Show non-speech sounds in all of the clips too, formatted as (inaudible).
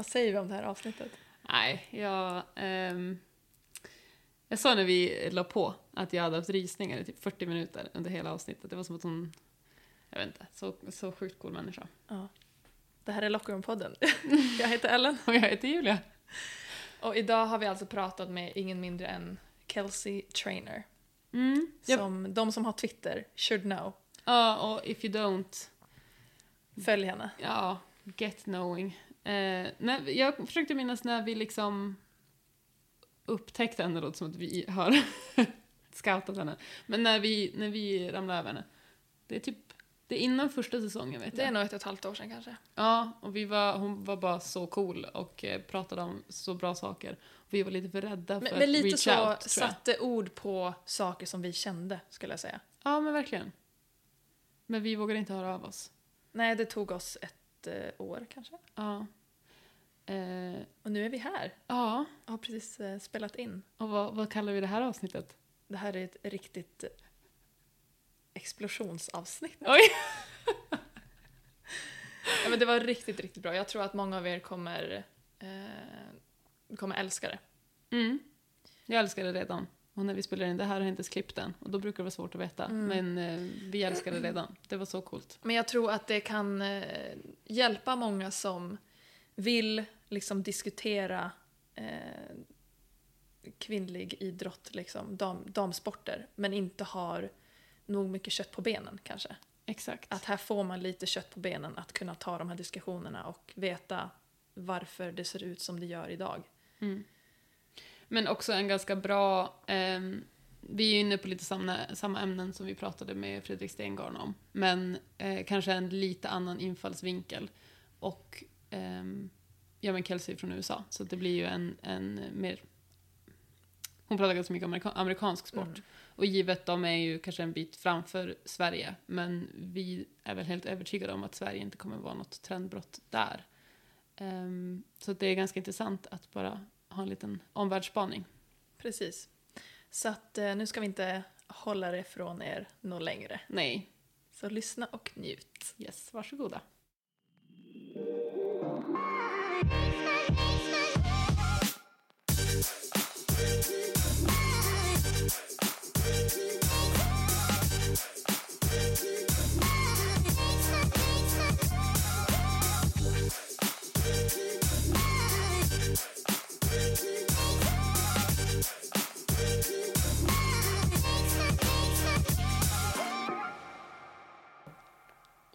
Vad säger vi om det här avsnittet? Nej, jag... ehm, jag sa när vi la på att jag hade haft rysningar i typ 40 minuter under hela avsnittet. Det var som att hon... Jag vet inte, så, så sjukt cool människa. Ja. Det här är Lockroom-podden. (laughs) Jag heter Ellen. Och jag heter Julia. Och idag har vi alltså pratat med ingen mindre än Kelsey Trainer. Mm. Som de som har Twitter should know. ja, och if you don't, Följ henne. ja, get knowing. Eh, när, jag försökte minnas när vi liksom upptäckte henne, låter som att vi har (laughs) scoutat henne. Men när vi, när vi ramlade över henne. Det är typ, det är innan första säsongen vet Det är jag. nog ett och ett halvt år sedan kanske. Ja, och vi var, hon var bara så cool och eh, pratade om så bra saker. Vi var lite för rädda för Men, att men lite reach så out, jag. satte ord på saker som vi kände, skulle jag säga. Ja, men verkligen. Men vi vågade inte höra av oss. Nej, det tog oss ett eh, år kanske. Ja. Eh, Och nu är vi här ja, och har precis eh, spelat in. och vad, vad kallar vi det här avsnittet? Det här är ett riktigt eh, explosionsavsnitt. Oj! (laughs) Ja, men det var riktigt, riktigt bra. Jag tror att många av er kommer, eh, kommer älska det. Mm. Jag älskar det redan. Och när vi spelar in det här har jag inte ens klippt den. Och då brukar det vara svårt att veta. Mm. Men eh, vi älskar det redan. Det var så coolt. Men jag tror att det kan eh, hjälpa många som vill liksom diskutera eh, kvinnlig idrott, liksom, dam, damsporter, men inte har nog mycket kött på benen kanske. Exakt. Att här får man lite kött på benen att kunna ta de här diskussionerna och veta varför det ser ut som det gör idag. Mm. Men också en ganska bra... ehm, vi är inne på lite samma, samma ämnen som vi pratade med Fredrik Stengarn om. Men eh, kanske en lite annan infallsvinkel. Och ehm, ja, men Kelsey är från USA, så det blir ju en, en mer... Hon pratar ganska mycket om amerika, amerikansk sport. Mm. Och givet de är ju kanske en bit framför Sverige. Men vi är väl helt övertygade om att Sverige inte kommer vara något trendbrott där. Ehm, så det är ganska intressant att bara ha en liten omvärldsspaning. Precis. Så att eh, nu ska vi inte hålla det från er något längre. Nej, Så lyssna och njut. yes, varsågoda.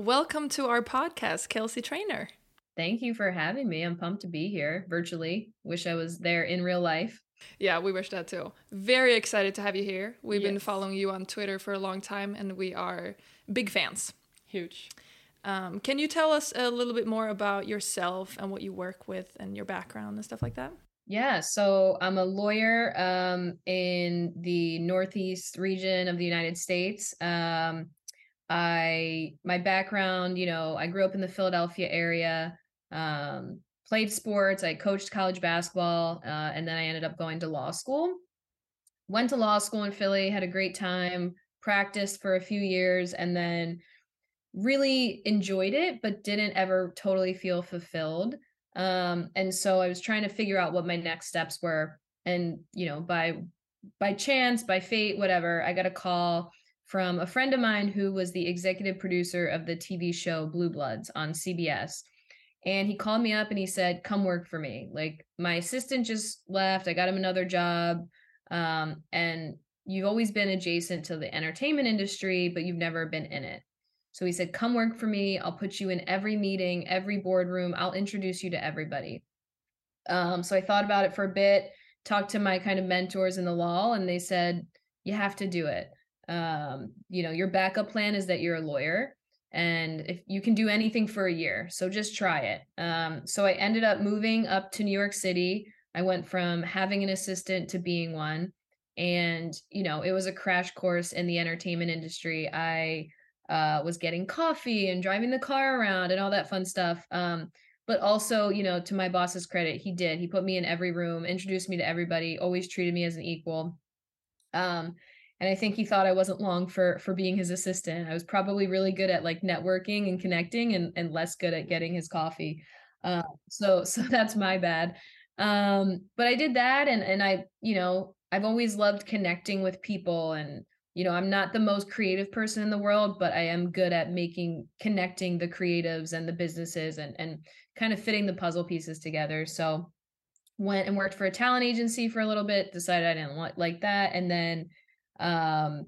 Welcome to our podcast, Kelsey Trainor. Thank you for having me. I'm pumped to be here virtually. Wish I was there in real life. Yeah, we wish that too. Very excited to have you here. We've been following you on Twitter for a long time and we are big fans. Huge. Um, can you tell us a little bit more about yourself and what you work with and your background and stuff like that? Yeah, so I'm a lawyer um, in the Northeast region of the United States. Um, I my background, you know, I grew up in the Philadelphia area. Um, played sports. I coached college basketball, uh, and then I ended up going to law school. Went to law school in Philly, had a great time. Practiced for a few years, and then really enjoyed it, but didn't ever totally feel fulfilled um and so i was trying to figure out what my next steps were and you know by by chance by fate whatever i got a call from a friend of mine who was the executive producer of the tv show blue bloods on cbs and he called me up and he said come work for me like my assistant just left i got him another job um and you've always been adjacent to the entertainment industry but you've never been in it so he said, Come work for me. I'll put you in every meeting, every boardroom. I'll introduce you to everybody. Um, so I thought about it for a bit, talked to my kind of mentors in the law, and they said, You have to do it. Um, you know, your backup plan is that you're a lawyer and if you can do anything for a year. So just try it. Um, so I ended up moving up to New York City. I went from having an assistant to being one. And, you know, it was a crash course in the entertainment industry. I uh, was getting coffee and driving the car around and all that fun stuff. Um, but also, you know, to my boss's credit, he did. He put me in every room, introduced me to everybody, always treated me as an equal. Um, and I think he thought I wasn't long for for being his assistant. I was probably really good at like networking and connecting, and and less good at getting his coffee. Uh, so (laughs) so that's my bad. Um, but I did that and and I, you know, I've always loved connecting with people and you know, I'm not the most creative person in the world, but I am good at making connecting the creatives and the businesses and and kind of fitting the puzzle pieces together. So went and worked for a talent agency for a little bit, decided I didn't like that and then um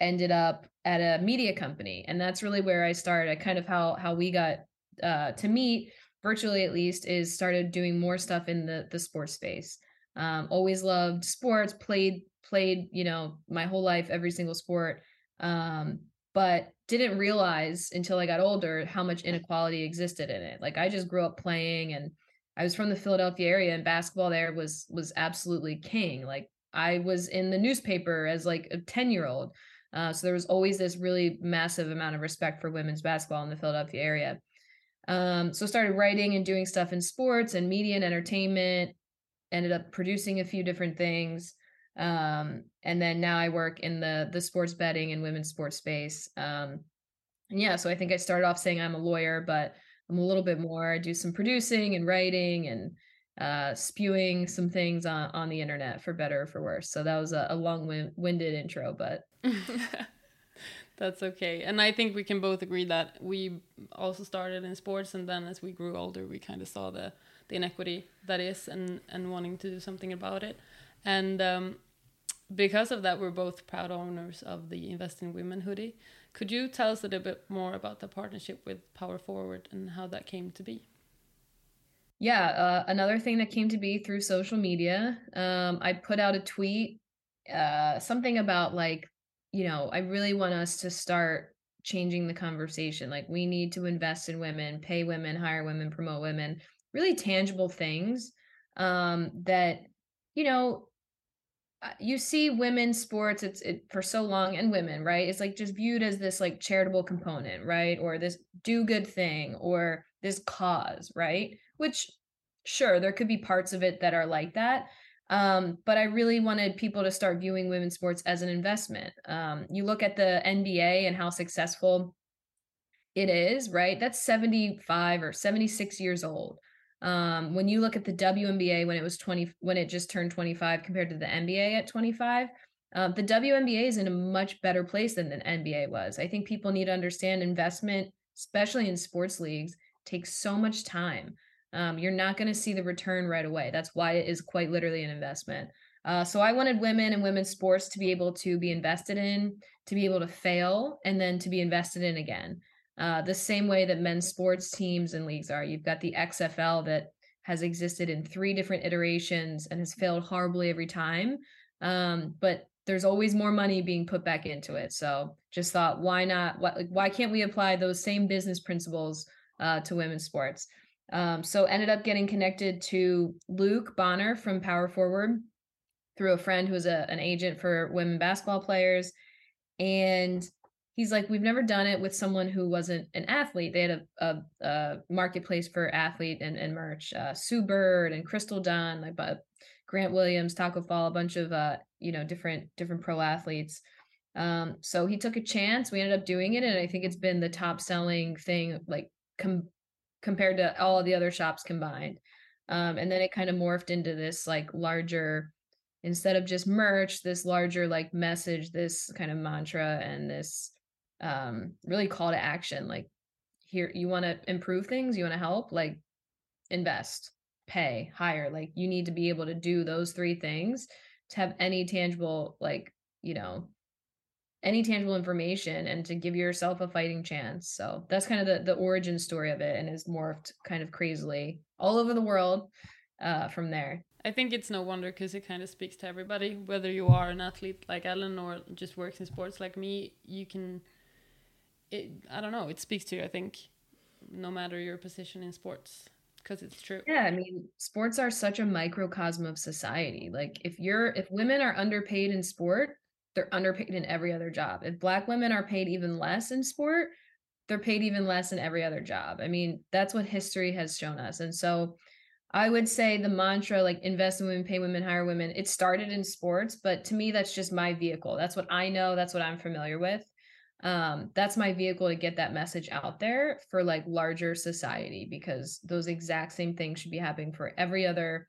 ended up at a media company and that's really where I started kind of how how we got uh to meet virtually at least is started doing more stuff in the the sports space. Um always loved sports played played you know my whole life every single sport um but didn't realize until I got older how much inequality existed in it. Like I just grew up playing and I was from the Philadelphia area and basketball there was was absolutely king. Like I was in the newspaper as like a 10 year old uh, so there was always this really massive amount of respect for women's basketball in the Philadelphia area. Um, so started writing and doing stuff in sports and media and entertainment. Ended up producing a few different things, um, and then now I work in the the sports betting and women's sports space. Um, and yeah, so I think I started off saying I'm a lawyer, but I'm a little bit more. I do some producing and writing and uh, spewing some things on, on the internet for better or for worse. So that was a, a long winded intro, but (laughs) that's okay. And I think we can both agree that we also started in sports, and then as we grew older, we kind of saw the the inequity that is, and and wanting to do something about it. And um, because of that, we're both proud owners of the Invest in Women hoodie. Could you tell us a little bit more about the partnership with Power Forward and how that came to be? Yeah, uh, another thing that came to be through social media. Um, I put out a tweet, uh, something about like, you know, I really want us to start changing the conversation. Like, we need to invest in women, pay women, hire women, promote women, really tangible things um, that, you know, uh, you see women's sports it's it for so long and women right it's like just viewed as this like charitable component right or this do good thing or this cause right which sure there could be parts of it that are like that um, but i really wanted people to start viewing women's sports as an investment um, you look at the nba and how successful it is right that's 75 or 76 years old um, when you look at the WNBA when it was 20 when it just turned 25 compared to the NBA at 25, uh, the WNBA is in a much better place than the NBA was. I think people need to understand investment, especially in sports leagues, takes so much time. Um, you're not going to see the return right away. That's why it is quite literally an investment. Uh, so I wanted women and women's sports to be able to be invested in, to be able to fail, and then to be invested in again. Uh, the same way that men's sports teams and leagues are. You've got the XFL that has existed in three different iterations and has failed horribly every time. Um, but there's always more money being put back into it. So just thought, why not? Why, why can't we apply those same business principles uh, to women's sports? Um, so ended up getting connected to Luke Bonner from Power Forward through a friend who was a, an agent for women basketball players. And he's like, we've never done it with someone who wasn't an athlete. They had a, a, a marketplace for athlete and, and merch. Uh, Sue Bird and Crystal Dunn, like but Grant Williams, Tacko Fall, a bunch of uh, you know different different pro athletes. Um, so he took a chance. We ended up doing it, and I think it's been the top selling thing, like com- compared to all the other shops combined. Um, and then it kind of morphed into this like larger instead of just merch this larger like message this kind of mantra and this um really call to action like here you want to improve things you want to help like invest pay hire like you need to be able to do those three things to have any tangible like you know any tangible information and to give yourself a fighting chance so that's kind of the the origin story of it and is morphed kind of crazily all over the world uh from there I think it's no wonder because it kind of speaks to everybody, whether you are an athlete like Ellen or just works in sports like me. You can it, I don't know, it speaks to you, I think, no matter your position in sports, because it's true. Yeah, I mean, sports are such a microcosm of society. Like if you're if women are underpaid in sport, they're underpaid in every other job. If black women are paid even less in sport, they're paid even less in every other job. I mean, that's what history has shown us. And so I would say the mantra like invest in women, pay women, hire women, it started in sports, but to me that's just my vehicle. That's what I know, that's what I'm familiar with. um that's my vehicle to get that message out there for like larger society because those exact same things should be happening for every other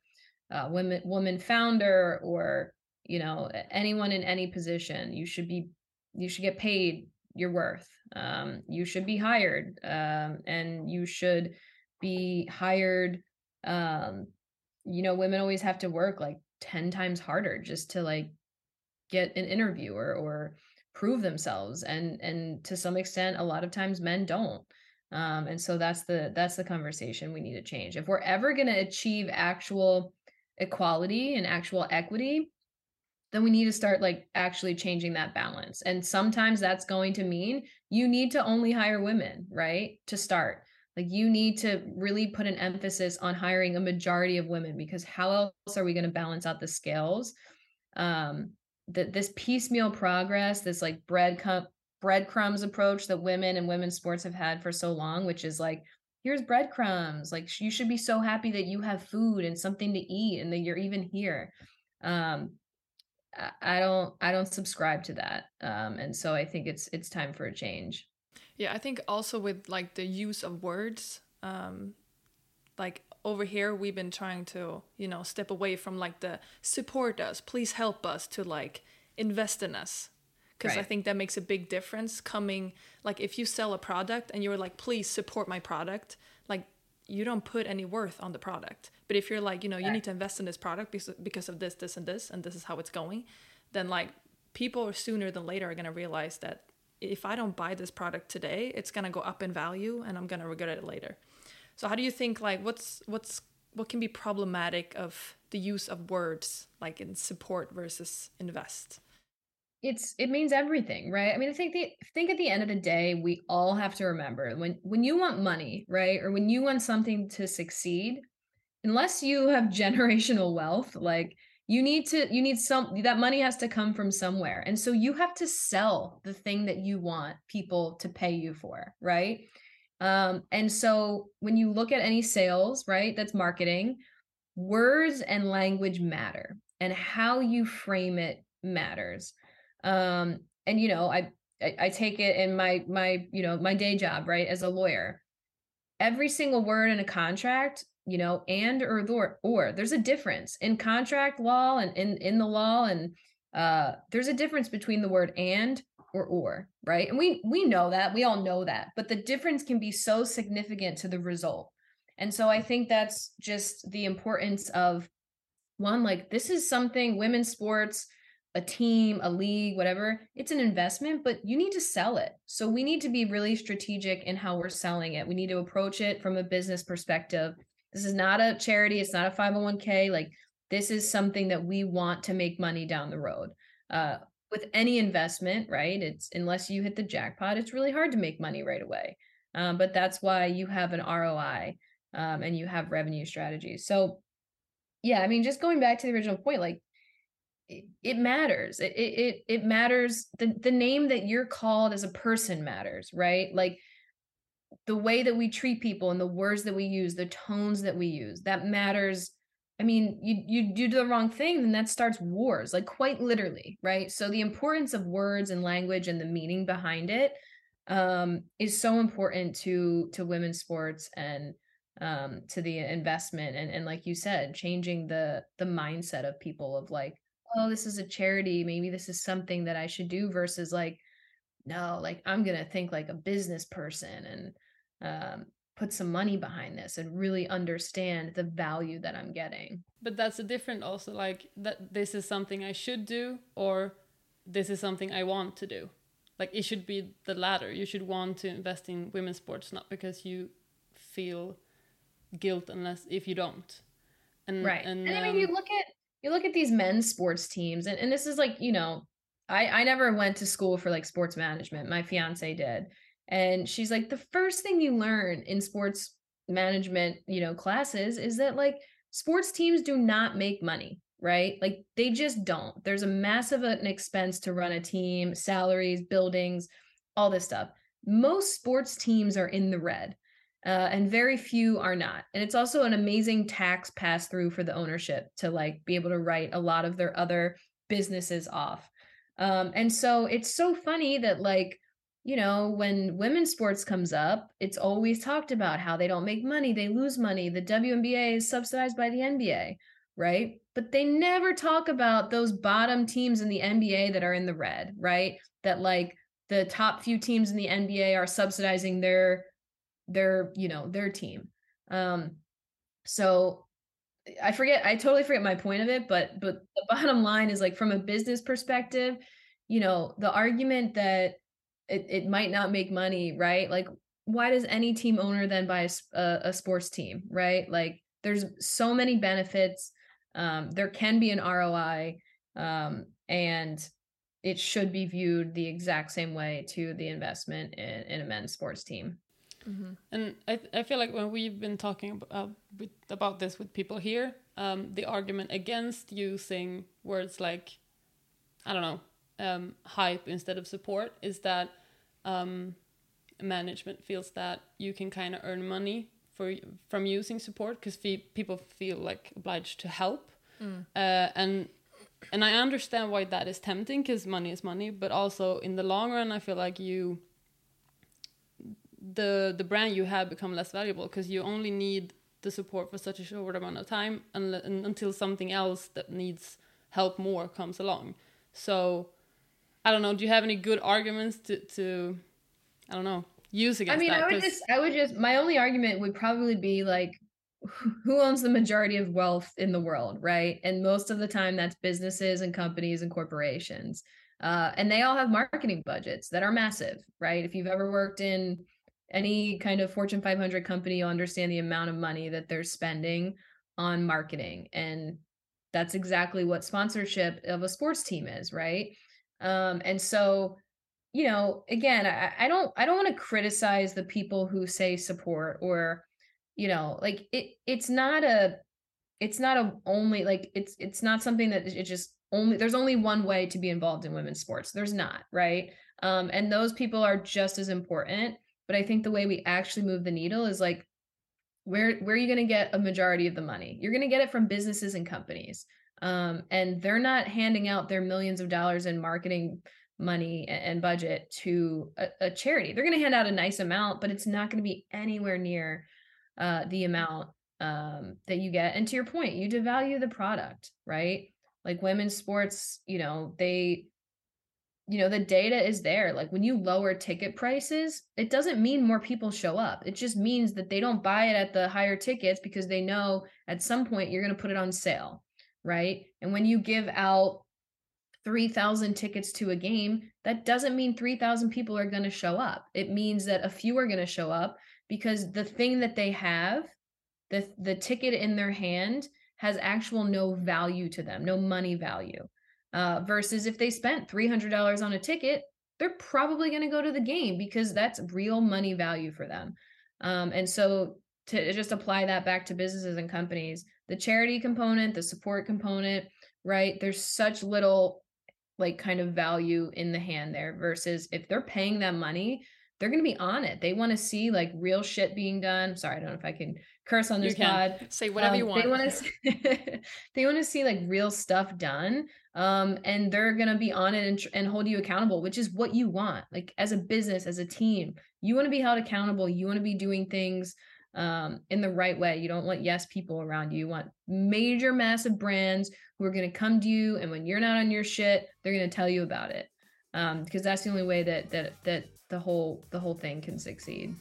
uh, women woman founder or you know anyone in any position you should be you should get paid your worth um, you should be hired um, and you should be hired um, you know women always have to work like 10 times harder just to like get an interview or, or prove themselves and and to some extent a lot of times men don't um, and so that's the that's the conversation we need to change. If we're ever going to achieve actual equality and actual equity then we need to start like actually changing that balance. And sometimes that's going to mean you need to only hire women, right? To start. Like you need to really put an emphasis on hiring a majority of women because how else are we going to balance out the scales? Um that this piecemeal progress, this like bread cup breadcrumbs approach that women and women's sports have had for so long, which is like here's breadcrumbs. Like you should be so happy that you have food and something to eat and that you're even here. Um, I don't I don't subscribe to that. Um, and so I think it's it's time for a change. Yeah, I think also with like the use of words, um, like over here we've been trying to you know step away from like the support us, please help us to like invest in us because right. I think that makes a big difference. Coming like if you sell a product and you're like, please support my product, you don't put any worth on the product. But if you're like, you know, you need to invest in this product because because of this, this, and this, and this is how it's going, then like people sooner than later are gonna realize that if I don't buy this product today, it's gonna go up in value and I'm gonna regret it later. So how do you think like what's what's what can be problematic of the use of words like in support versus invest? It's it means everything right? I mean i think the think at the end of the day we all have to remember when when you want money right or when you want something to succeed unless you have (laughs) generational wealth like you need to you need some that money has to come from somewhere and so you have to sell the thing that you want people to pay you for right? Um and so when you look at any sales right that's marketing words and language matter and how you frame it matters um and you know I, I i take it in my my you know my day job right as a lawyer. Every single word in a contract you know and or or, or there's a difference. In contract law and in in the law and uh there's a difference between the word and or or right? And we we know that we all know that but the difference can be so significant to the result. And so i think that's just the importance of one like this is something women's sports a team, a league, whatever, it's an investment, but you need to sell it. So we need to be really strategic in how we're selling it. We need to approach it from a business perspective. This is not a charity, it's not a 501k. Like, this is something that we want to make money down the road. Uh, with any investment, right? It's unless you hit the jackpot, it's really hard to make money right away. Um, but that's why you have an ROI um, and you have revenue strategies. So, yeah, I mean, just going back to the original point, like it, matters. It, it it matters. The the name that you're called as a person matters, right? Like the way that we treat people and the words that we use, the tones that we use, that matters. I mean, you you do the wrong thing, then that starts wars, like quite literally, right? So the importance of words and language and the meaning behind it um, is so important to to women's sports and um, to the investment and and like you said, changing the the mindset of people of like, oh, this is a charity. Maybe this is something that I should do versus like, no, like I'm going to think like a business person and um, put some money behind this and really understand the value that I'm getting. But that's a different also like that this is something I should do or this is something I want to do. Like it should be the latter. You should want to invest in women's sports not because you feel guilt unless if you don't. And, right. And, and I mean, um, you look at you look at these men's sports teams and, and this is like you know i i never went to school for like sports management my fiance did and she's like the first thing you learn in sports management you know classes is that like sports teams do not make money right? Like they just don't. There's a massive an expense to run a team salaries buildings all this stuff. Most sports teams are in the red uh, and very few are not. And it's also an amazing tax pass through for the ownership to like be able to write a lot of their other businesses off. Um, and so it's so funny that like you know, when women's sports comes up, it's always talked about how they don't make money, they lose money. The WNBA is subsidized by the NBA, right? But they never talk about those bottom teams in the NBA that are in the red, right? That like the top few teams in the NBA are subsidizing their their, you know, their team. Um so I forget I totally forget my point of it, but but the (laughs) bottom line is like from a business perspective, you know, the argument that it, it might not make money, right? Like, why does any team owner then buy a, a sports team, right? Like, there's so many benefits. Um, there can be an ROI, um, and it should be viewed the exact same way to the investment in, in a men's sports team. Mm-hmm. And I, I feel like when we've been talking about, uh, with, about this with people here, um, the argument against using words like, I don't know, um, hype instead of support is that um, management feels that you can kind of earn money for from using support because fe people feel like obliged to help, mm. uh, and and I understand why that is tempting because money is money, but also in the long run, I feel like you the the brand you have become less valuable because you only need the support for such a short amount of time and, and until something else that needs help more comes along. So I don't know. Do you have any good arguments to to I don't know use against? I mean, that? I would just I would just my only argument would probably be like (laughs) who owns the majority of wealth in the world, right? And most of the time that's businesses and companies and corporations. Uh, and they all have marketing budgets that are massive, right? If you've ever worked in any kind of Fortune 500 company, you'll understand the amount of money that they're spending on marketing. And that's exactly what sponsorship of a sports team is, right? Um, and so, you know, again, I, I don't I don't want to criticize the people who say support or, you know, like it it's not a it's not a only like it's it's not something that it just only there's only one way to be involved in women's sports. There's not, right? Um, and those people are just as important. But I think the way we actually move the needle is like where where are you going to get a majority of the money? You're going to get it from businesses and companies um, and they're not handing out their millions of dollars in marketing money and budget to a, a charity. They're going to hand out a nice amount, but it's not going to be anywhere near uh, the amount um, that you get. And to your point, you devalue the product, right? Like women's sports, you know, they, you know, the data is there. Like when you lower ticket prices, it doesn't mean more people show up. It just means that they don't buy it at the higher tickets because they know at some point you're going to put it on sale right? And when you give out 3,000 tickets to a game, that doesn't mean 3,000 people are going to show up. It means that a few are going to show up because the thing that they have, the the ticket in their hand has actual no value to them, no money value. Uh, versus if they spent $300 on a ticket, they're probably going to go to the game because that's real money value for them. Um, and so to just apply that back to businesses and companies, the charity component, the support component, right? There's such little like kind of value in the hand there versus if they're paying them money, they're going to be on it. They want to see like real shit being done. Sorry, I don't know if I can curse on this pod. Say whatever um, you want. They want to see, (laughs) they want to see like real stuff done. Um and they're going to be on it and, and hold you accountable, which is what you want. Like as a business, as a team, you want to be held accountable. You want to be doing things um, in the right way. You don't want yes people around you. You want major, massive brands who are going to come to you, and when you're not on your shit, they're going to tell you about it. Um, because that's the only way that that that the whole the whole thing can succeed.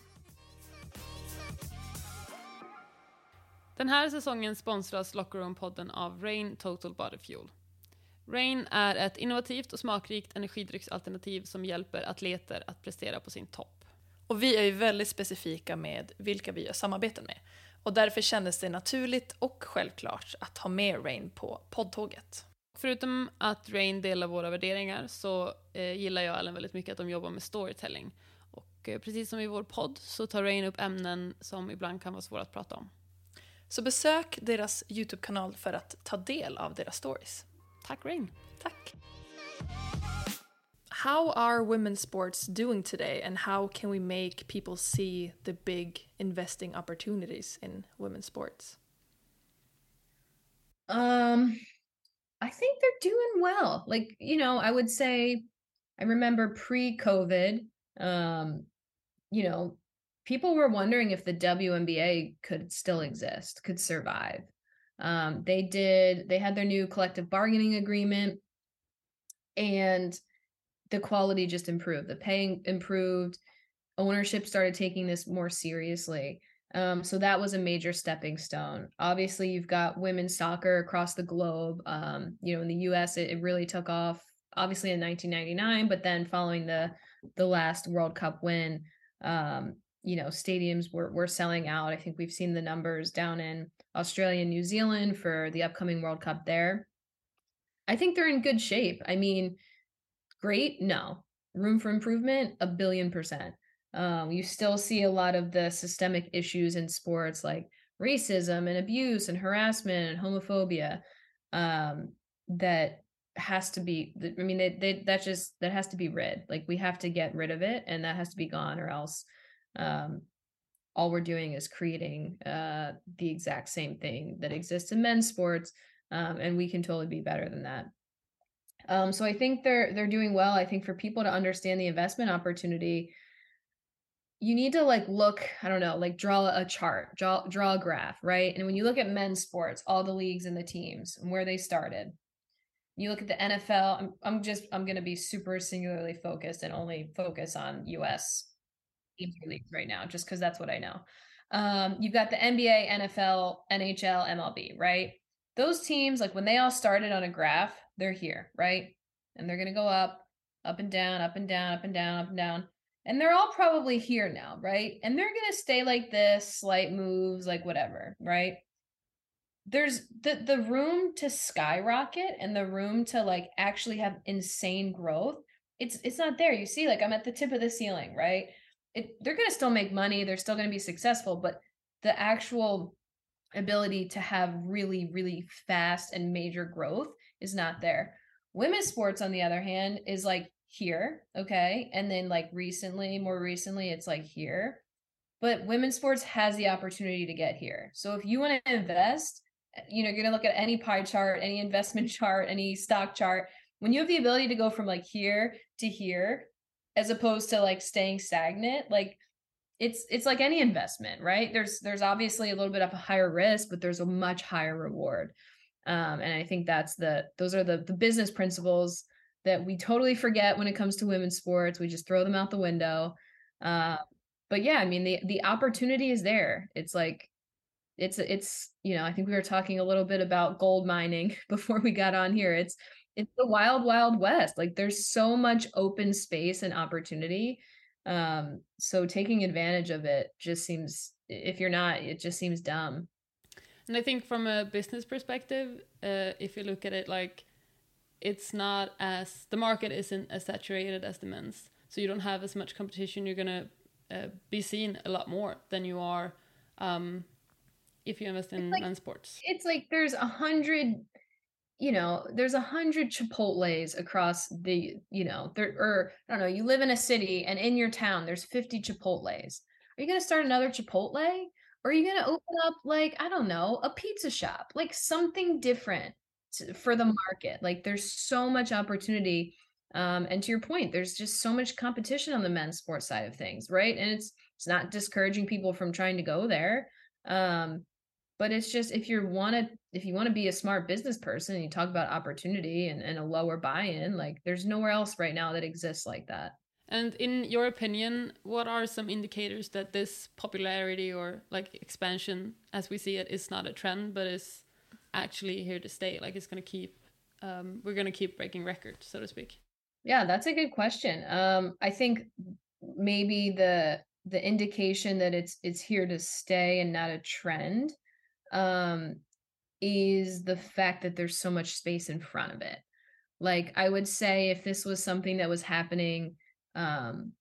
Den här säsongen sponsras Locker Room-podden av Rain Total Body Fuel. Rain är ett innovativt och smakrikt energidrycksalternativ som hjälper atleter att prestera på sin topp. Och vi är ju väldigt specifika med vilka vi gör samarbeten med. Och därför kändes det naturligt och självklart att ha med Rain på poddtåget. Förutom att Rain delar våra värderingar så eh, gillar jag Ellen väldigt mycket att de jobbar med storytelling. Och eh, precis som i vår podd så tar Rain upp ämnen som ibland kan vara svåra att prata om. Så besök deras YouTube-kanal för att ta del av deras stories. Tack Rain! Tack! how are women's sports doing today and how can we make people see the big investing opportunities in women's sports um i think they're doing well like you know i would say i remember pre-covid um, you know, people were wondering if the WNBA could still exist, could survive. Um, they did, they had their new collective bargaining agreement and the quality just improved. The pay improved. Ownership started taking this more seriously. Um, so that was a major stepping stone. Obviously, you've got women's soccer across the globe. Um, you know, in the US, it, it really took off obviously in 1999, but then following the the last World Cup win, um, you know, stadiums were were selling out. I think we've seen the numbers down in Australia and New Zealand for the upcoming World Cup there. I think they're in good shape. I mean, great? No. Room for improvement? A billion percent. Um, you still see a lot of the systemic issues in sports like racism and abuse and harassment and homophobia um, that has to be i mean they, they that just that has to be rid like we have to get rid of it and that has to be gone or else um all we're doing is creating uh the exact same thing that exists in men's sports um and we can totally be better than that. Um so i think they're they're doing well. I think for people to understand the investment opportunity you need to like look i don't know like draw a chart draw draw a graph right? And when you look at men's sports all the leagues and the teams and where they started you look at the NFL, I'm, I'm just, I'm going to be super singularly focused and only focus on US teams leagues right now, just because that's what I know. Um, you've got the NBA, NFL, NHL, MLB, right? Those teams, like when they all started on a graph, they're here, right? And they're going to go up, up and down, up and down, up and down, up and down. And they're all probably here now, right? And they're going to stay like this, slight moves, like whatever, right? there's the the room to skyrocket and the room to like actually have insane growth it's it's not there you see like i'm at the tip of the ceiling right it, they're going to still make money they're still going to be successful but the actual ability to have really really fast and major growth is not there women's sports on the other hand is like here okay and then like recently more recently it's like here but women's sports has the opportunity to get here so if you want to invest eh, you know, you're gonna look at any pie chart, any investment (laughs) chart, any stock chart. When you have the ability to go from like here to here, as opposed to like staying stagnant, like it's it's like any investment, right? There's there's obviously a little bit of a higher risk, but there's a much higher reward. Um, and I think that's the those are the the business principles that we totally forget when it comes to women's sports. We just throw them out the window. Uh, but yeah, I mean the the opportunity is there. It's like it's it's you know i think we were talking a little bit about gold mining (laughs) before we got on here it's it's the wild wild west like there's so much open space and opportunity um so taking advantage of it just seems if you're not it just seems dumb and i think from a business perspective uh, if you look at it like it's not as the market isn't as saturated as the men's so you don't have as much competition you're gonna uh, be seen a lot more than you are um, if you invest in like, sports. It's like there's a hundred, you know, there's a hundred Chipotle's across the, you know, there or I don't know, you live in a city and in your town there's 50 Chipotle's. Are you gonna start another Chipotle? Or are you gonna open up like, I don't know, a pizza shop, like something different to, for the market? Like there's so much opportunity. Um, and to your point, there's just so much competition on the men's sports side of things, right? And it's it's not discouraging people from trying to go there. Um, but it's just if you want to if you want to be a smart business person and you talk about opportunity and, and a lower buy-in like there's nowhere else right now that exists like that. And in your opinion what are some indicators that this popularity or like expansion as we see it is not a trend but is actually here to stay? Like it's going to keep um, we're going to keep breaking records so to speak. Yeah that's a good question. Um, i think maybe the the indication that it's it's here to stay and not a trend um, is the fact that there's so much space in front of it. Like I would say if this was something that was happening um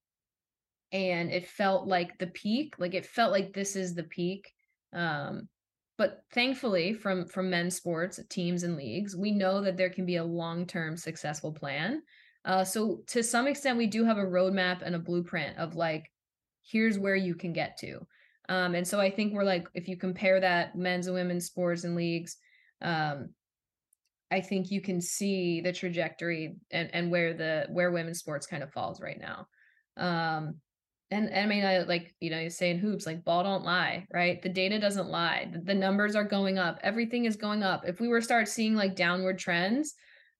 and it felt like the peak, like it felt like this is the peak. Um but thankfully from from men's sports teams and leagues, we know that there can be a long-term successful plan. Uh so to some extent we do have a roadmap and a blueprint of like here's where you can get to. Um, and so I think we're like, if you compare that men's and women's sports and leagues, um, I think you can see the trajectory and, and where the where women's sports kind of falls right now. Um, and, and I mean, I, like you know, you say in hoops, like ball don't lie, right? The data doesn't lie. The, the numbers are going up. Everything is going up. If we were start seeing like downward trends,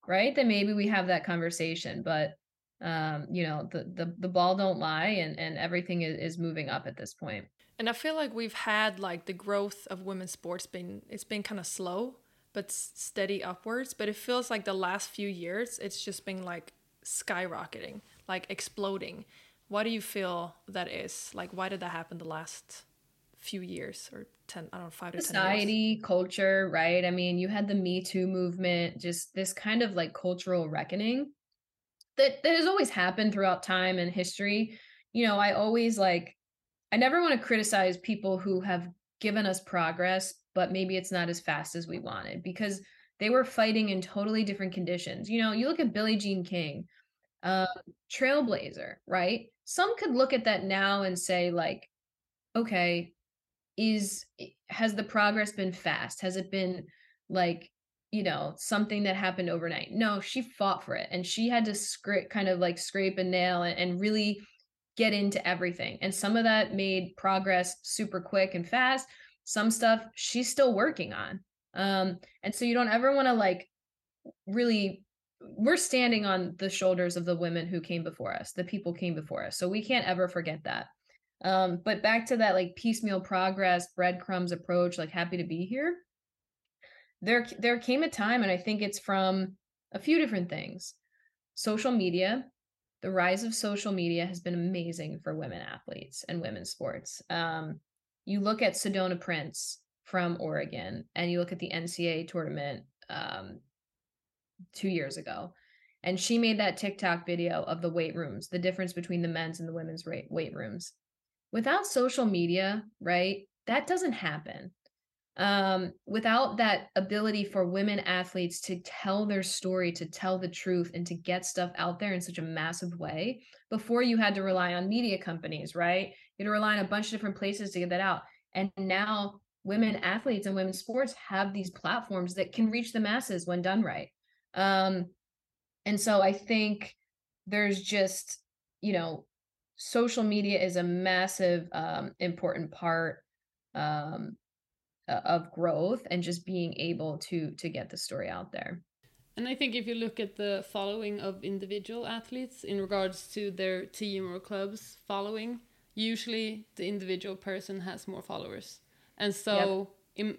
right, then maybe we have that conversation. But um, you know, the the the ball don't lie, and and everything is, is moving up at this point. And I feel like we've had like the growth of women's sports been it's been kind of slow but steady upwards. But it feels like the last few years it's just been like skyrocketing, like exploding. Why do you feel that is? Like why did that happen the last few years or 10 i don't know 5 to society 10 culture right i mean you had the me too movement just this kind of like cultural reckoning that that has always happened throughout time and history you know i always like I never want to criticize people who have given us progress, but maybe it's not as fast as we wanted because they were fighting in totally different conditions. You know, you look at Billie Jean King, uh, trailblazer, right? Some could look at that now and say, like, okay, is has the progress been fast? Has it been like, you know, something that happened overnight? No, she fought for it and she had to kind of like scrape a nail and, and really get into everything. And some of that made progress super quick and fast. Some stuff she's still working on. Um, and so you don't ever want to like really we're standing on the shoulders of the women who came before us, the people came before us. So we can't ever forget that. Um, but back to that like piecemeal progress, breadcrumbs approach, like happy to be here. There there came a time, and I think it's from a few different things. Social media, the rise of social media has been amazing for women athletes and women's sports. Um, you look at Sedona Prince from Oregon, and you look at the NCAA tournament um, two years ago, and she made that TikTok video of the weight rooms, the difference between the men's and the women's weight rooms. Without social media, right, that doesn't happen um, without that ability for women athletes to tell their story, to tell the truth, and to get stuff out there in such a massive way, before you had to rely on media companies, right? You had to rely on a bunch of different places to get that out. And now women athletes and women's sports have these platforms that can reach the masses when done right. Um, and so I think there's just, you know, social media is a massive, um, important part um, of growth and just being able to to get the story out there. And i think if you look at the following of individual athletes in regards to their team or clubs following usually the individual person has more followers. And so yep. in,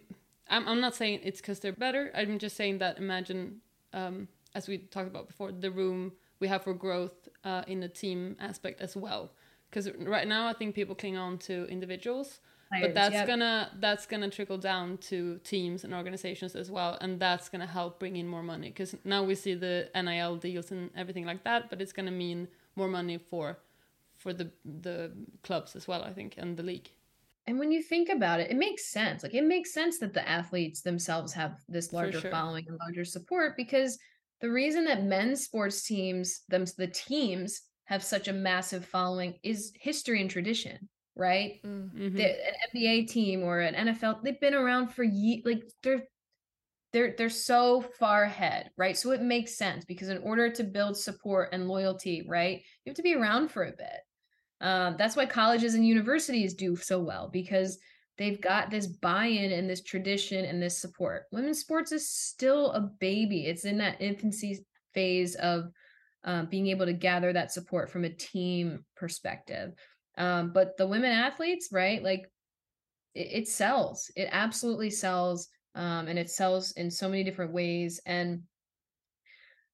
I'm, I'm not saying it's because they're better. I'm just saying that imagine um, as we talked about before the room we have for growth uh, in the team aspect as well. Because right now i think people cling on to individuals players. But that's yep. gonna that's gonna trickle down to teams and organizations as well, and that's gonna help bring in more money because now we see the NIL deals and everything like that, but it's gonna mean more money for for the the clubs as well, I think, and the league. And when you think about it, it makes sense. Like it makes sense that the athletes themselves have this larger sure. following and larger support because the reason that men's sports teams, them the teams have such a massive following is history and tradition right? Mm-hmm. The, an NBA team or an NFL, they've been around for years. Like they're they're they're so far ahead, right? So it makes sense because in order to build support and loyalty, right, you have to be around for a bit. Um, that's why colleges and universities do so well because they've got this buy-in and this tradition and this support. Women's sports is still a baby; it's in that infancy phase of um, being able to gather that support from a team perspective. Um, but the women athletes, right? Like it, it sells. It absolutely sells. Um, and it sells in so many different ways. And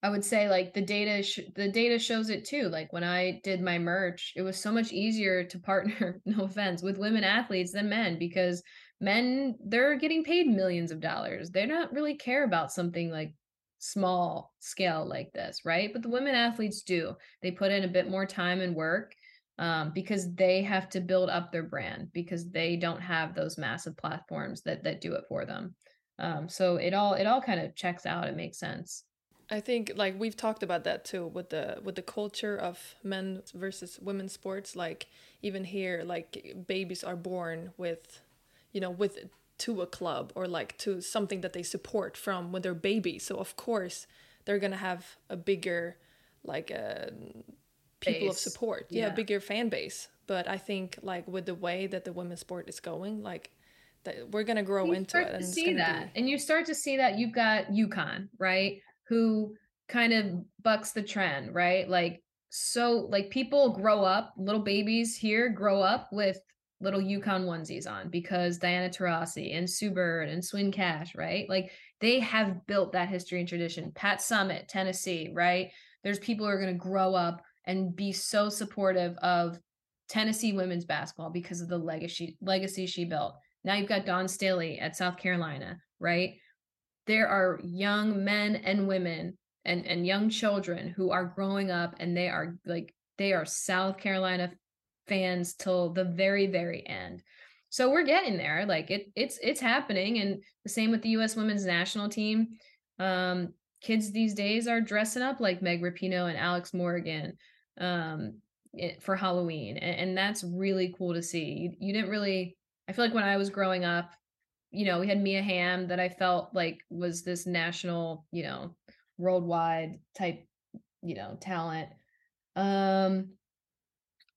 I would say like the data sh- the data shows it too. Like when I did my merch, it was so much easier to partner, (laughs) no offense, with women athletes than men because men they're getting paid millions of dollars. They don't really care about something like small scale like this, right? But the women athletes do. They put in a bit more time and work um, because they have to build up their brand because they don't have those massive platforms that that do it for them. Um, so it all it all kind of checks out. It makes sense. I think like we've talked about that too with the with the culture of men versus women sports. Like even here, like babies are born with, you know, with to a club or like to something that they support from when they're babies. So of course they're gonna have a bigger like a uh, people of support. Yeah. Yeah. bigger fan base. But I think like with the way that the women's sport is going, like that we're gonna grow you into it, and to see that be and you start to see that you've got UConn right who kind of bucks the trend right like so like people grow up little babies here grow up with little UConn onesies on because diana taurasi and sue bird and swin cash right like they have built that history and tradition Pat Summitt tennessee right there's people who are going to grow up and be so supportive of tennessee women's basketball because of the legacy legacy she built now you've got Dawn Staley at South Carolina, right? There are young men and women and, and young children who are growing up and they are like, they are South Carolina fans till the very, very end. So we're getting there. Like it, it's, it's happening. And the same with the U.S. women's national team. Um, kids these days are dressing up like Meg Rapinoe and Alex Morgan um, it- for Halloween. And, and that's really cool to see. You, you didn't really, I feel like when I was growing up, you know, we had Mia Hamm that I felt like was this national, you know, worldwide type, you know, talent. Um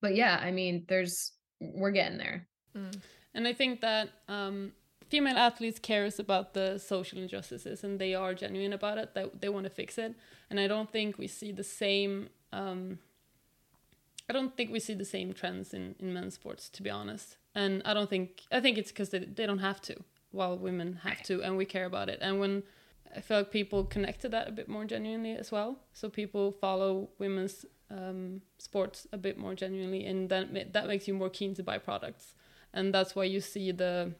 but yeah, I mean, there's we're getting there. Mm. And I think that um, female athletes cares about the social injustices, and they are genuine about it. That they want to fix it. And I don't think we see the same. Um, I don't think we see the same trends in in men's sports, to be honest. And I don't think I think it's because they they don't have to, while women have to, and we care about it. And when I feel like people connect to that a bit more genuinely as well. So people follow women's um, sports a bit more genuinely, and then ma- that makes you more keen to buy products. And that's why you see the.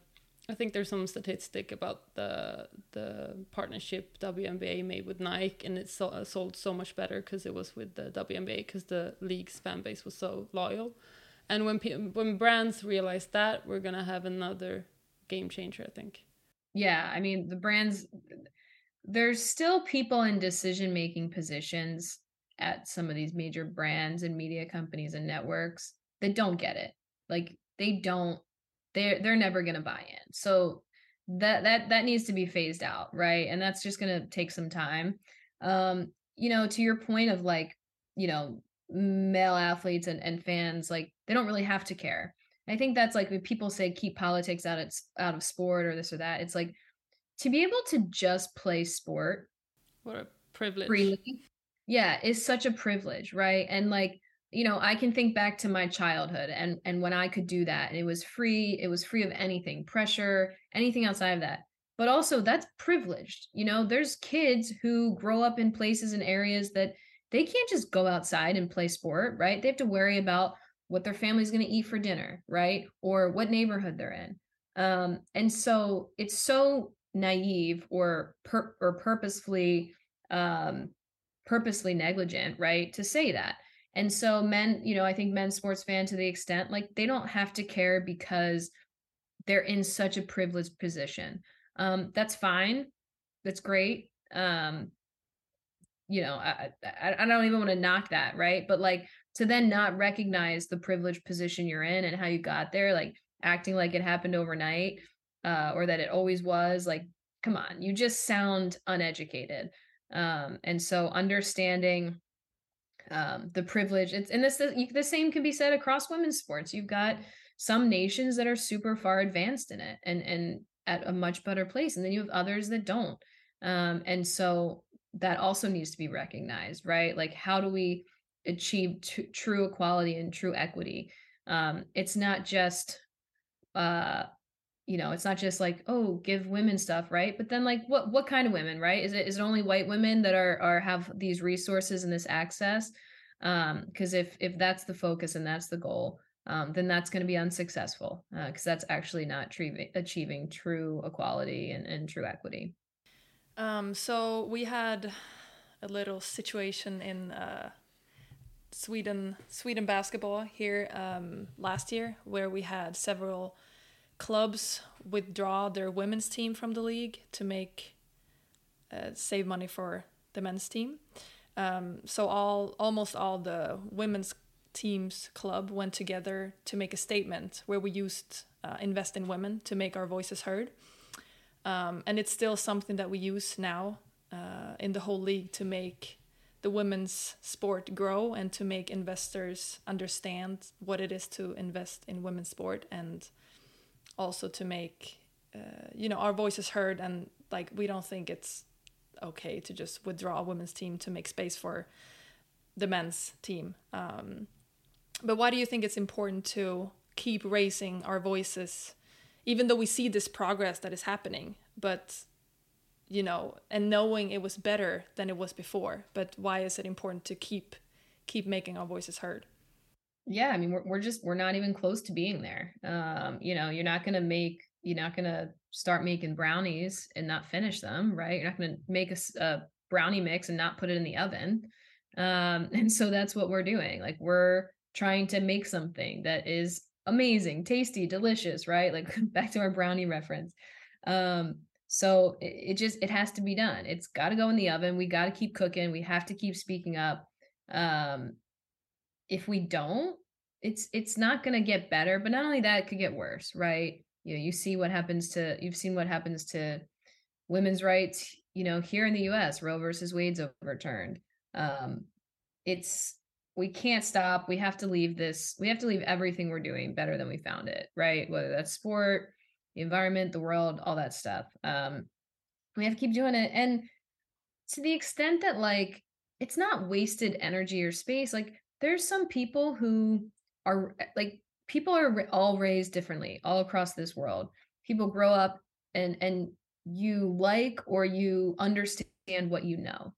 I think there's some statistic about the the partnership WNBA made with Nike, and it so, uh, sold so much better because it was with the WNBA because the league's fan base was so loyal. And when when brands realize that, we're gonna have another game changer. I think. Yeah, I mean, the brands there's still people in decision making positions at some of these major brands and media companies and networks that don't get it. Like they don't they're they're never going to buy in. So that that that needs to be phased out, right? And that's just going to take some time. Um, you know, to your point of like, you know, male athletes and, and fans like they don't really have to care. I think that's like when people say keep politics out of out of sport or this or that. It's like to be able to just play sport What a privilege. freely yeah is such a privilege right and like you know i can think back to my childhood and and when i could do that and it was free it was free of anything pressure anything outside of that. But also that's privileged you know there's kids who grow up in places and areas that they can't just go outside and play sport right? They have to worry about what their family's going to eat for dinner right? Or what neighborhood they're in. Um and so it's so naive or per- or purposefully um purposely negligent right to say that and so men you know i think men sports fan to the extent like they don't have to care because they're in such a privileged position. Um that's fine. That's great. Um you know i i, I don't even want to knock that right? But like to then not recognize the privileged position you're in and how you got there like acting like it happened overnight uh or that it always was like come on you just sound uneducated. Um and so understanding um the privilege it's and this the, the same can be said across women's sports. You've got some nations that are super far advanced in it and and at a much better place and then you have others that don't. Um and so that also needs to be recognized right? Like how do we achieve t- true equality and true equity? Um it's not just uh you know it's not just like oh give women stuff right? But then like what what kind of women right? Is it is it only white women that are are have these resources and this access? Um because if if that's the focus and that's the goal um then that's going to be unsuccessful because that's actually not tre- achieving true equality and, and true equity. Um, so we had a little situation in uh, Sweden, Sweden basketball here um, last year, where we had several clubs withdraw their women's team from the league to make uh, save money for the men's team. Um, so all almost all the women's teams club went together to make a statement where we used uh, invest in women to make our voices heard. Um, and it's still something that we use now uh, in the whole league to make the women's sport grow and to make investors understand what it is to invest in women's sport and also to make uh, you know our voices heard and like we don't think it's okay to just withdraw a women's team to make space for the men's team. Um, but why do you think it's important to keep raising our voices even though we see this progress that is happening but you know and knowing it was better than it was before but why is it important to keep keep making our voices heard yeah i mean we're, we're just we're not even close to being there um you know you're not going to make you're not going to start making brownies and not finish them right you're not going to make a, a brownie mix and not put it in the oven um (laughs) and so that's what we're doing like we're trying to make something that is amazing tasty delicious right like (laughs) back to our brownie reference um so it, it just it has to be done. It's got to go in the oven. We got to keep cooking. We have to keep speaking up. Um, if we don't, it's it's not going to get better. But not only that, it could get worse, right? You know, you see what happens to you've seen what happens to women's rights. You know, here in the U.S., Roe versus Wade's overturned. Um, it's we can't stop. We have to leave this. We have to leave everything we're doing better than we found it, right? Whether that's sport, the environment, the world, all that stuff. Um, we have to keep doing it. And to the extent that like it's not wasted energy or space, like there's some people who are eh, like people are all raised differently all across this world. People grow up and and you like or you understand what you know.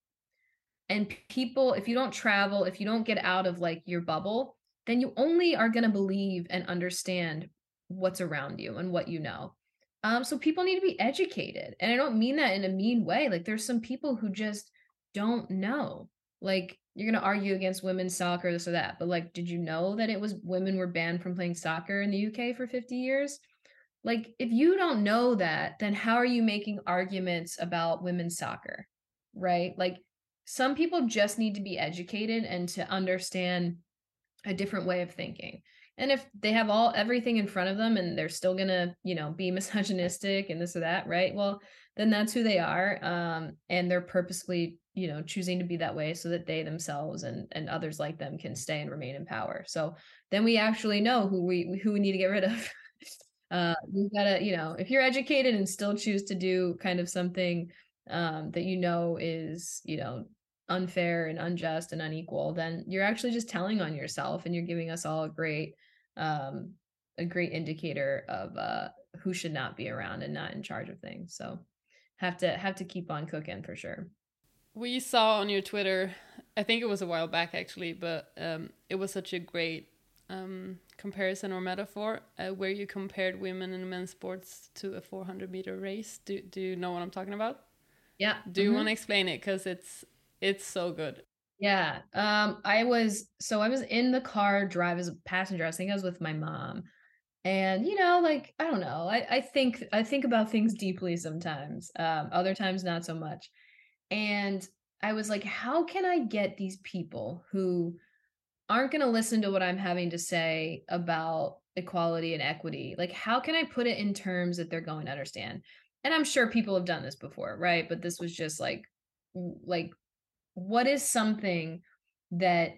And people, if you don't travel, if you don't get out of like your bubble, then you only are going to believe and understand what's around you and what you know. Um, so people need to be educated. And I don't mean that in a mean way. Like there's some people who just don't know. Like you're gonna argue against women's soccer, this or that. But like, did you know that it was women were banned from playing soccer in the UK for 50 years? Like, if you don't know that, then how are you making arguments about women's soccer? Right? Like some people just need to be educated and to understand a different way of thinking and if they have all everything in front of them and they're still gonna you know be (laughs) misogynistic and this or that right well then that's who they are um, and they're purposely you know choosing to be that way so that they themselves and and others like them can stay and remain in power so then we actually know who we who we need to get rid of (laughs) uh we've got to you know if you're educated and still choose to do kind of something um that you know is you know unfair and unjust and unequal, then you're actually just telling on yourself and you're giving us all a great um a great indicator of uh who should not be around and not in charge of things. So have to have to keep on cooking for sure. We saw on your Twitter, I think it was a while back actually, but um it was such a great um comparison or metaphor uh, where you compared women and men's sports to a 400 meter race. Do do you know what I'm talking about? Yeah. Do you mm -hmm. want to explain it? Because it's it's so good. Yeah. Um, I was so I was in the car drive as a passenger. I think I was with my mom. And you know, like, I don't know. I, I think I think about things deeply sometimes. Um, other times not so much. And I was like, how can I get these people who aren't going to listen to what I'm having to say about equality and equity? Like, how can I put it in terms that they're going to understand? And I'm sure people have done this before, right? But this was just like, like what is something that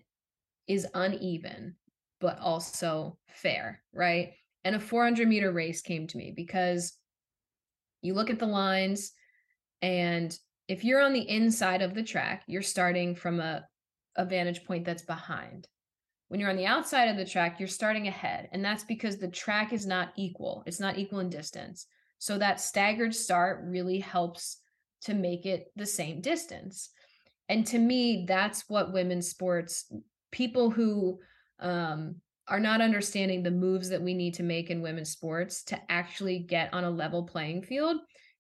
is uneven but also fair, right? And a 400 meter race came to me because you look at the lines and if you're on the inside of the track, you're starting from a, a vantage point that's behind. When you're on the outside of the track, you're starting ahead. And that's because the track is not equal. It's not equal in distance. So that staggered start really helps to make it the same distance and to me that's what women's sports people who um, are not understanding the moves that we need to make in women's sports to actually get on a level playing field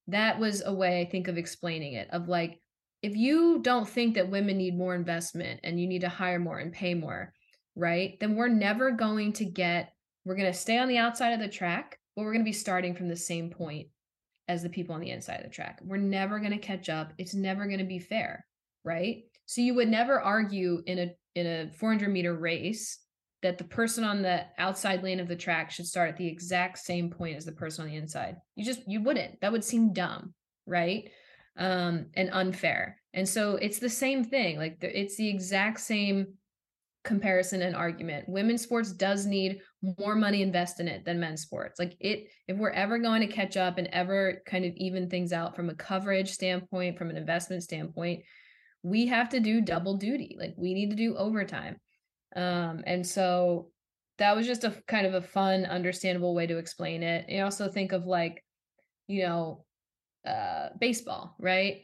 that was a way i think of explaining it of like if you don't think that women need more investment and you need to hire more and pay more right then we're never going to get we're going to stay on the outside of the track but we're going to be starting from the same point as the people on the inside of the track we're never going to catch up it's never going to be fair right? So you would never argue in a in a 400 meter race that the person on the outside lane of the track should start at the exact same point as the person on the inside. You just you wouldn't. That would seem dumb, right? Um and unfair. And so it's the same thing. Like the, it's the exact same comparison and argument. Women's sports does need more money invested in it than men's sports. Like it, if we're ever going to catch up and ever kind of even things out from a coverage standpoint, from an investment standpoint, we have to do double duty. Like we need to do overtime. Um, and so that was just a kind of a fun, understandable way to explain it. I also think of like, you know, uh, baseball, right?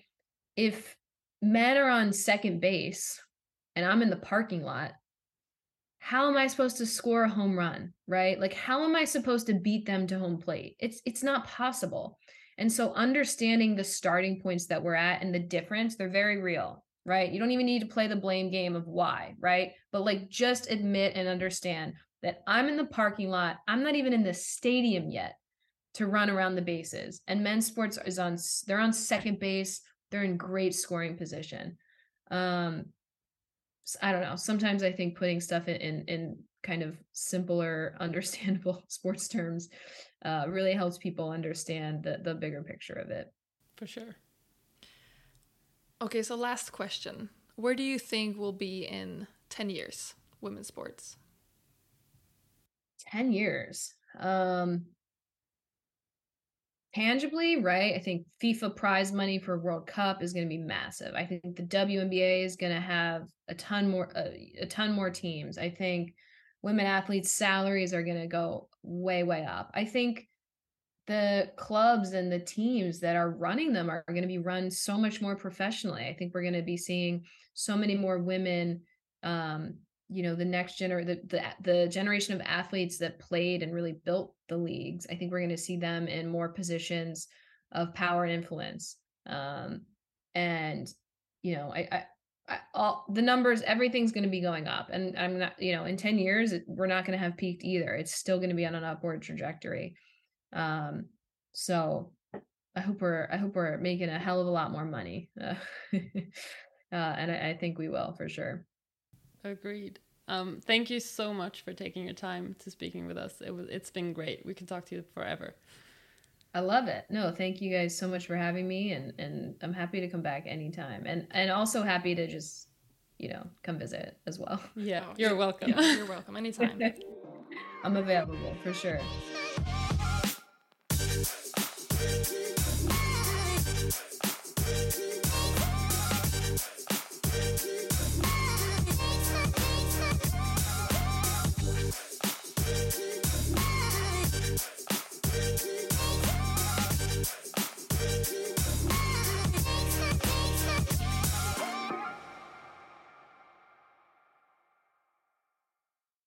If men are on second base and I'm in the parking lot, how am I supposed to score a home run, right? Like how am I supposed to beat them to home plate? It's it's not possible. And so understanding the starting points that we're at and the difference, they're very real, right? You don't even need to play the blame game of why, right? But like just admit and understand that I'm in the parking lot. I'm not even in the stadium yet to run around the bases. And men's sports is on they're on second base. They're in great scoring position. Um I don't know. Sometimes I think putting stuff in in, in kind of simpler, (laughs) understandable (laughs) sports terms uh, really helps people understand the the bigger picture of it. For sure. Okay, so last question. Where do you think we'll be in 10 years, women's sports? 10 years. Um tangibly, right? I think FIFA prize money for World Cup is going to be massive. I think the WNBA is going to have a ton more uh, a ton more teams. I think women athletes salaries are going to go way way up. I think the clubs and the teams that are running them are going to be run so much more professionally. I think we're going to be seeing so many more women um, you know the next gener the, the the generation of athletes that played and really built the leagues. I think we're going to see them in more positions of power and influence. Um and you know i i, I all the numbers everything's going to be going up. And i'm not you know in 10 years we're not going to have peaked either. It's still going to be on an upward trajectory um so i hope we're i hope we're making a hell of a lot more money uh, (laughs) uh and I, I think we will for sure Agreed. Um, thank you so much for taking your time to speaking with us. It was it's been great. We could talk to you forever. I love it. No, thank you guys so much for having me and and I'm happy to come back anytime. And and also happy to just, you know, come visit as well. Yeah, oh, you're welcome. Yeah, you're welcome anytime. (laughs) I'm available for sure.